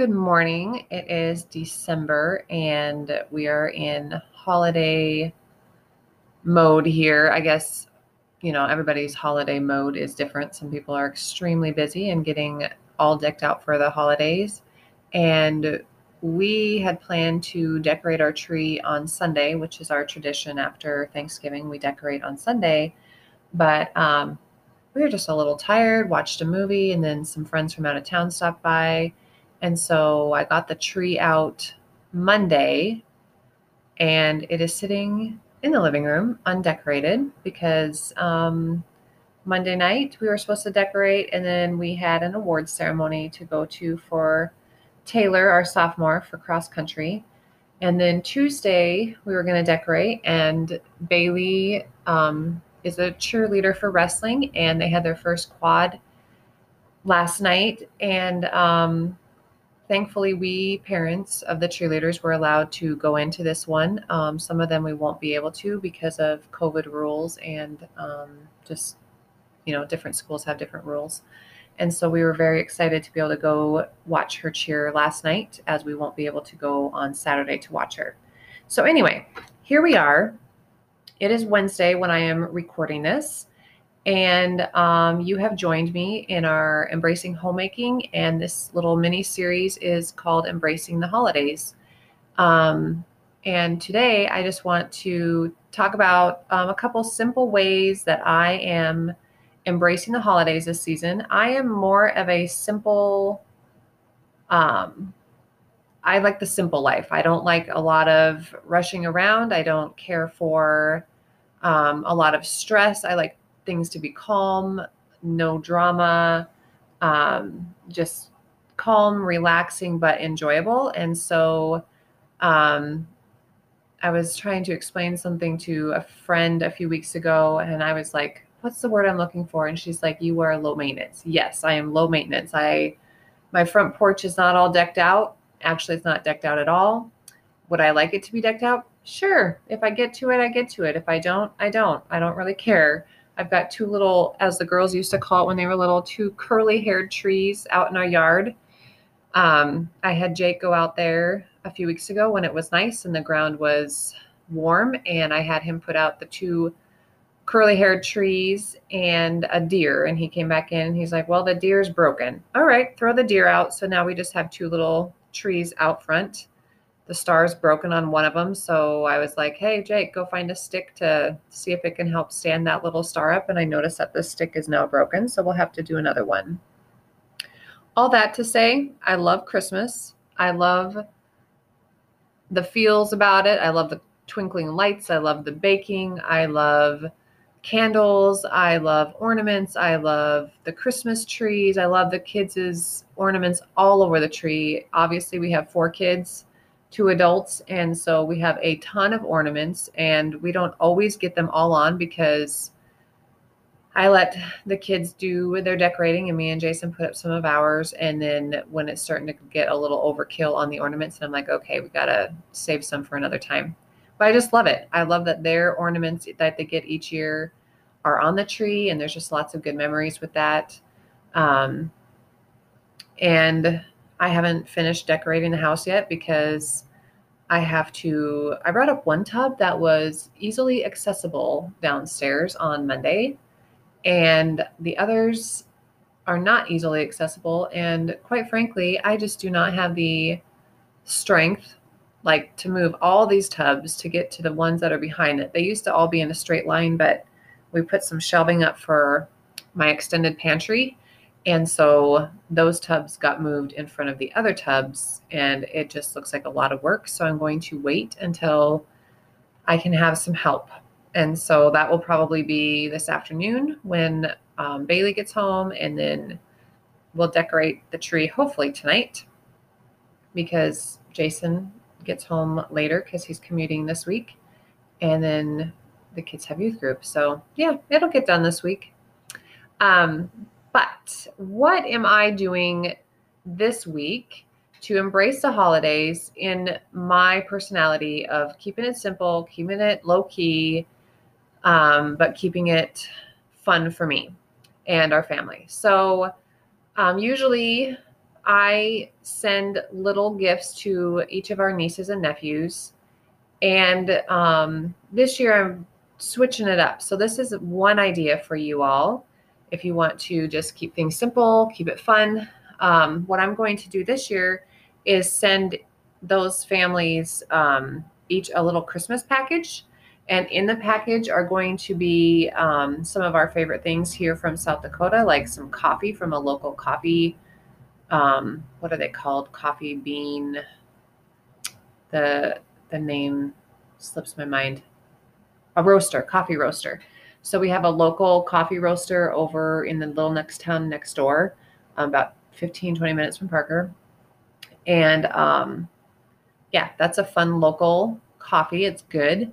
Good morning. It is December and we are in holiday mode here. I guess, you know, everybody's holiday mode is different. Some people are extremely busy and getting all decked out for the holidays. And we had planned to decorate our tree on Sunday, which is our tradition after Thanksgiving. We decorate on Sunday. But um, we were just a little tired, watched a movie, and then some friends from out of town stopped by and so I got the tree out Monday and it is sitting in the living room undecorated because um, Monday night we were supposed to decorate and then we had an awards ceremony to go to for Taylor, our sophomore, for cross country. And then Tuesday we were going to decorate and Bailey um, is a cheerleader for wrestling and they had their first quad last night and um, thankfully, we parents of the cheerleaders were allowed to go into this one. Um, some of them we won't be able to because of COVID rules and um, just, you know, different schools have different rules. And so we were very excited to be able to go watch her cheer last night, as we won't be able to go on Saturday to watch her. So, anyway, here we are. It is Wednesday when I am recording this. And um, you have joined me in our Embracing Homemaking, and this little mini series is called Embracing the Holidays. Um, and today I just want to talk about um, a couple simple ways that I am embracing the holidays this season. I am more of a simple, um, I like the simple life. I don't like a lot of rushing around. I don't care for um, a lot of stress. I like things to be calm, no drama, um, just calm, relaxing, but enjoyable. And so um, I was trying to explain something to a friend a few weeks ago, and I was like, What's the word I'm looking for? And she's like, You are low maintenance. Yes, I am low maintenance. I my front porch is not all decked out. Actually, it's not decked out at all. Would I like it to be decked out? Sure. If I get to it, I get to it. If I don't, I don't. I don't really care. I've got two little, as the girls used to call it when they were little, two curly haired trees out in our yard. Um, I had Jake go out there a few weeks ago when it was nice and the ground was warm, and I had him put out the two curly haired trees and a deer. And he came back in and he's like, Well, the deer's broken. All right, throw the deer out. So now we just have two little trees out front the star's broken on one of them. So I was like, hey, Jake, go find a stick to see if it can help stand that little star up. And I noticed that the stick is now broken. So we'll have to do another one. All that to say, I love Christmas. I love the feels about it. I love the twinkling lights. I love the baking. I love candles. I love ornaments. I love the Christmas trees. I love the kids' ornaments all over the tree. Obviously, we have four kids two adults. And so we have a ton of ornaments, and we don't always get them all on because I let the kids do their decorating, and me and Jason put up some of ours. And then when it's starting to get a little overkill on the ornaments, and I'm like, okay, we got to save some for another time. But I just love it. I love that their ornaments that they get each year are on the tree, and there's just lots of good memories with that. Um, and I haven't finished decorating the house yet because I have to. I brought up one tub that was easily accessible downstairs on Monday, and the others are not easily accessible. And quite frankly, I just do not have the strength like to move all these tubs to get to the ones that are behind it. They used to all be in a straight line, but we put some shelving up for my extended pantry and so those tubs got moved in front of the other tubs, and it just looks like a lot of work. So I'm going to wait until I can have some help. And so that will probably be this afternoon when um, Bailey gets home, and then we'll decorate the tree hopefully tonight because Jason gets home later because he's commuting this week. And then the kids have youth group. So yeah, it'll get done this week. Um, but what am I doing this week to embrace the holidays in my personality of keeping it simple, keeping it low key, um, but keeping it fun for me and our family? So, um, usually I send little gifts to each of our nieces and nephews. And um, this year I'm switching it up. So, this is one idea for you all. If you want to just keep things simple, keep it fun, um, what I'm going to do this year is send those families um, each a little Christmas package. And in the package are going to be um, some of our favorite things here from South Dakota, like some coffee from a local coffee. Um, what are they called? Coffee bean. The the name slips my mind. A roaster, coffee roaster. So we have a local coffee roaster over in the little next town next door, um, about 15, 20 minutes from Parker. And um, yeah, that's a fun local coffee. It's good.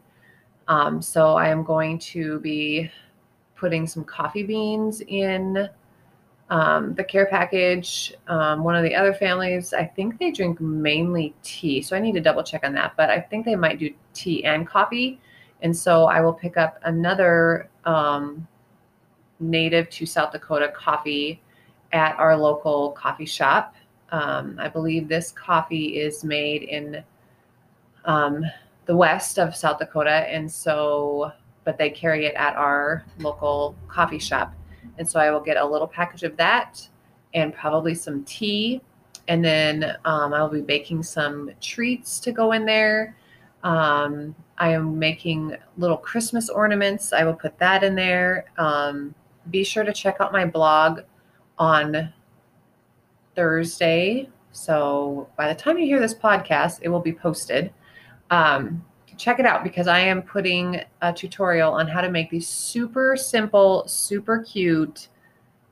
Um, so I am going to be putting some coffee beans in um, the care package. Um, one of the other families, I think they drink mainly tea. So I need to double check on that, but I think they might do tea and coffee. And so I will pick up another um, native to South Dakota coffee at our local coffee shop. Um, I believe this coffee is made in um, the west of South Dakota, and so, but they carry it at our local coffee shop. And so I will get a little package of that and probably some tea. And then um, I'll be baking some treats to go in there. Um, I am making little Christmas ornaments. I will put that in there. Um, be sure to check out my blog on Thursday. So by the time you hear this podcast, it will be posted. Um, check it out because I am putting a tutorial on how to make these super simple, super cute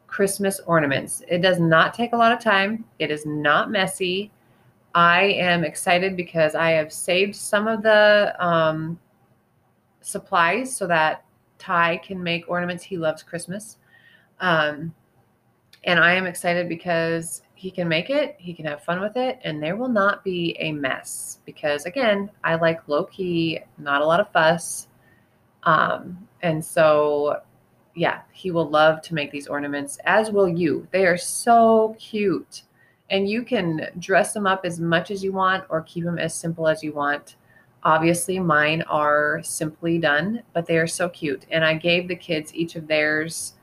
Christmas ornaments. It does not take a lot of time, it is not messy. I am excited because I have saved some of the um, supplies so that Ty can make ornaments. He loves Christmas. Um, and I am excited because he can make it, he can have fun with it, and there will not be a mess. Because again, I like low key, not a lot of fuss. Um, and so, yeah, he will love to make these ornaments, as will you. They are so cute. And you can dress them up as much as you want or keep them as simple as you want. Obviously, mine are simply done, but they are so cute. And I gave the kids each of theirs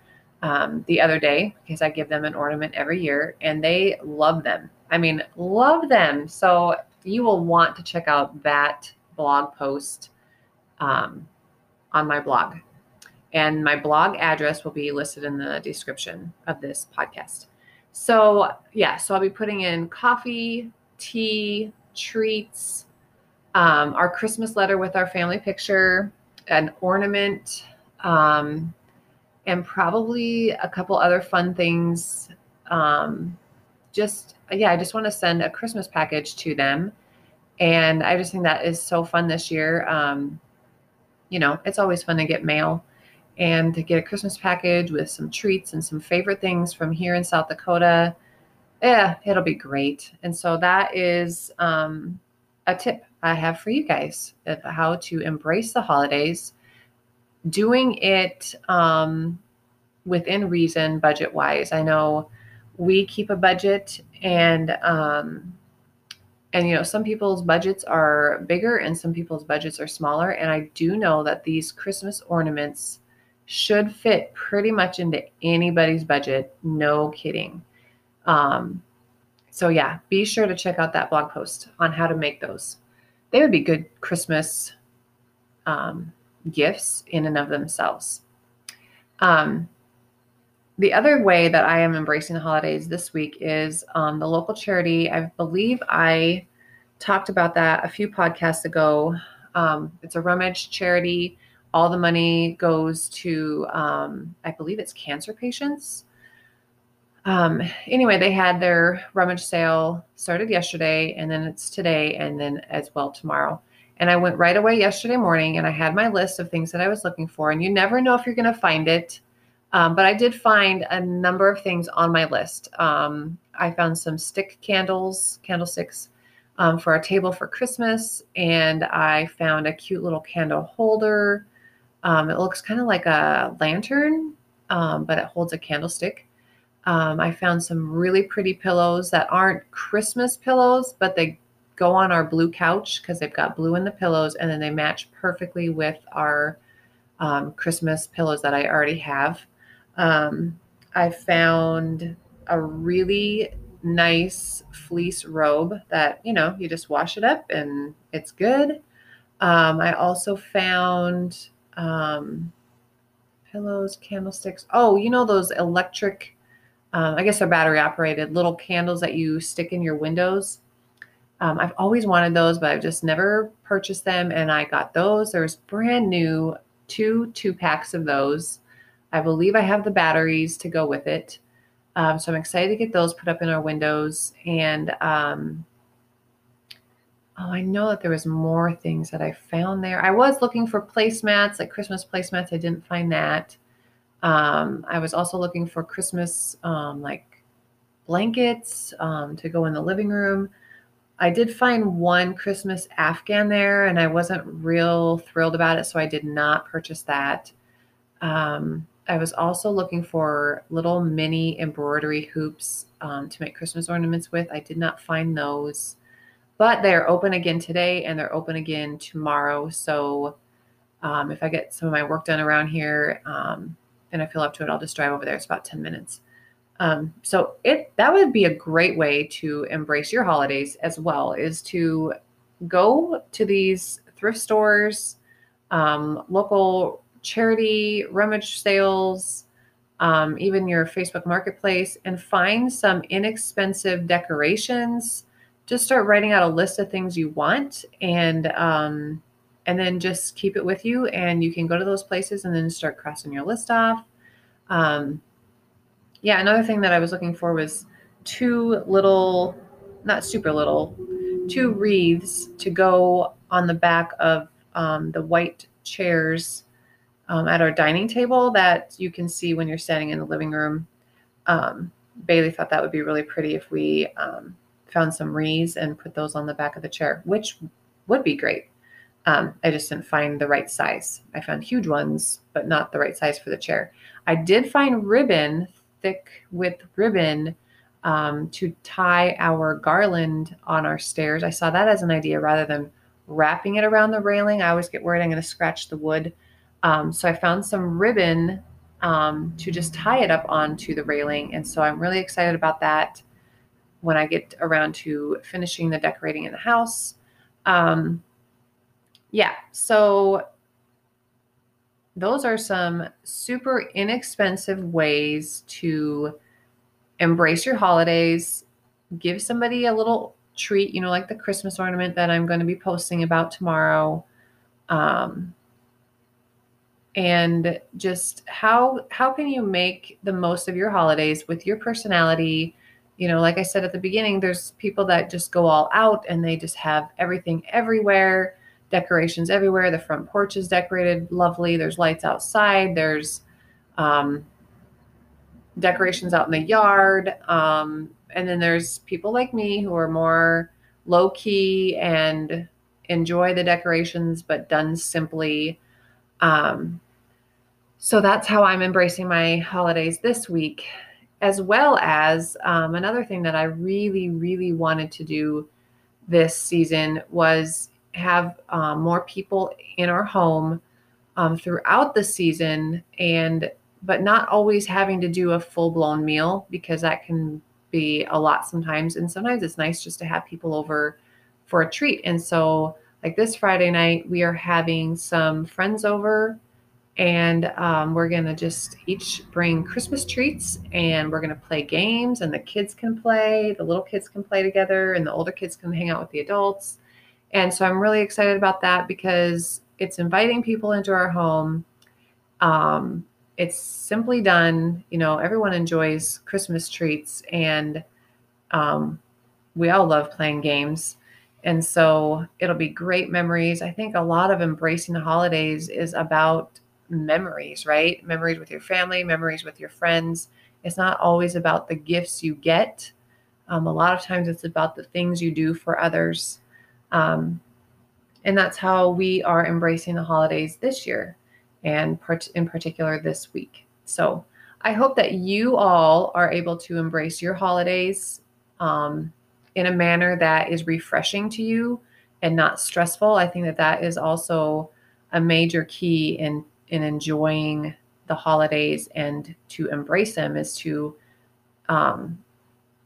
um, the other day because I give them an ornament every year and they love them. I mean, love them. So you will want to check out that blog post um, on my blog. And my blog address will be listed in the description of this podcast. So, yeah, so I'll be putting in coffee, tea, treats, um, our Christmas letter with our family picture, an ornament, um, and probably a couple other fun things. Um, just, yeah, I just want to send a Christmas package to them. And I just think that is so fun this year. Um, you know, it's always fun to get mail and to get a Christmas package with some treats and some favorite things from here in South Dakota. Yeah, it'll be great. And so that is um, a tip I have for you guys of how to embrace the holidays doing it um, within reason, budget wise. I know we keep a budget, and um, and you know some people's budgets are bigger and some people's budgets are smaller. And I do know that these Christmas ornaments should fit pretty much into anybody's budget. No kidding. Um, so yeah, be sure to check out that blog post on how to make those. They would be good Christmas um, gifts in and of themselves. Um, the other way that I am embracing the holidays this week is um, the local charity. I believe I talked about that a few podcasts ago. Um, it's a rummage charity. All the money goes to, um, I believe it's cancer patients. Um, anyway, they had their rummage sale started yesterday, and then it's today, and then as well tomorrow. And I went right away yesterday morning and I had my list of things that I was looking for. And you never know if you're going to find it. Um, but I did find a number of things on my list. Um, I found some stick candles, candlesticks um, for our table for Christmas. And I found a cute little candle holder. Um, it looks kind of like a lantern, um, but it holds a candlestick. Um, I found some really pretty pillows that aren't Christmas pillows, but they go on our blue couch because they've got blue in the pillows and then they match perfectly with our um, Christmas pillows that I already have. Um, I found a really nice fleece robe that, you know, you just wash it up and it's good. Um, I also found um, pillows, candlesticks. Oh, you know, those electric, um, I guess they're battery operated little candles that you stick in your windows. Um, I've always wanted those, but I've just never purchased them. And I got those. There's brand new two two packs of those. I believe I have the batteries to go with it. Um, so I'm excited to get those put up in our windows. And um, oh, I know that there was more things that I found there. I was looking for placemats, like Christmas placemats. I didn't find that. Um, I was also looking for Christmas um, like blankets um, to go in the living room. I did find one Christmas Afghan there, and I wasn't real thrilled about it, so I did not purchase that. Um, I was also looking for little mini embroidery hoops um, to make Christmas ornaments with. I did not find those, but they're open again today and they're open again tomorrow. So um, if I get some of my work done around here um, and I feel up to it, I'll just drive over there. It's about 10 minutes. Um, so it that would be a great way to embrace your holidays as well is to go to these thrift stores, um, local charity rummage sales, um, even your Facebook Marketplace, and find some inexpensive decorations. Just start writing out a list of things you want, and um, and then just keep it with you. And you can go to those places and then start crossing your list off. Um, yeah, another thing that I was looking for was two little, not super little, two wreaths to go on the back of um, the white chairs um, at our dining table that you can see when you're standing in the living room. Um, Bailey thought that would be really pretty if we um, found some wreaths and put those on the back of the chair, which would be great. Um, I just didn't find the right size. I found huge ones, but not the right size for the chair. I did find ribbon, thick with ribbon, um, to tie our garland on our stairs. I saw that as an idea rather than wrapping it around the railing. I always get worried I'm going to scratch the wood. Um, so I found some ribbon um, to just tie it up onto the railing. And so I'm really excited about that when I get around to finishing the decorating in the house. Um, yeah, so those are some super inexpensive ways to embrace your holidays, give somebody a little treat, you know, like the Christmas ornament that I'm going to be posting about tomorrow. Um, and just how how can you make the most of your holidays with your personality you know like i said at the beginning there's people that just go all out and they just have everything everywhere decorations everywhere the front porch is decorated lovely there's lights outside there's um, decorations out in the yard um, and then there's people like me who are more low key and enjoy the decorations but done simply um, so that's how I'm embracing my holidays this week, as well as um, another thing that I really, really wanted to do this season was have um, more people in our home um, throughout the season and but not always having to do a full-blown meal because that can be a lot sometimes. And sometimes it's nice just to have people over for a treat. And so like this friday night we are having some friends over and um, we're going to just each bring christmas treats and we're going to play games and the kids can play the little kids can play together and the older kids can hang out with the adults. And so i'm really excited about that because it's inviting people into our home. Um, it's simply done you know everyone enjoys christmas treats and um, we all love playing games. And so it'll be great memories. I think a lot of embracing the holidays is about memories, right? Memories with your family, memories with your friends. It's not always about the gifts you get. Um, a lot of times it's about the things you do for others. Um, and that's how we are embracing the holidays this year and part- in particular this week. So I hope that you all are able to embrace your holidays um, in a manner that is refreshing to you and not stressful. I think that that is also a major key in in enjoying the holidays and to embrace them is to um,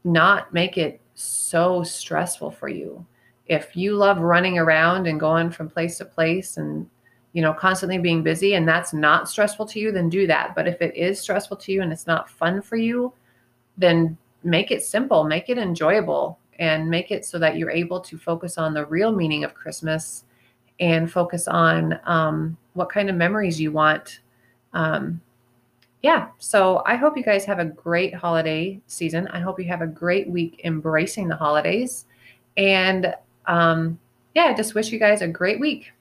not make it so stressful for you. If you love running around and going from place to place and you know constantly being busy and that's not stressful to you then do that but if it is stressful to you and it's not fun for you then make it simple make it enjoyable and make it so that you're able to focus on the real meaning of christmas and focus on um, what kind of memories you want um, yeah, so I hope you guys have a great holiday season. I hope you have a great week embracing the holidays. And um, yeah, I just wish you guys a great week.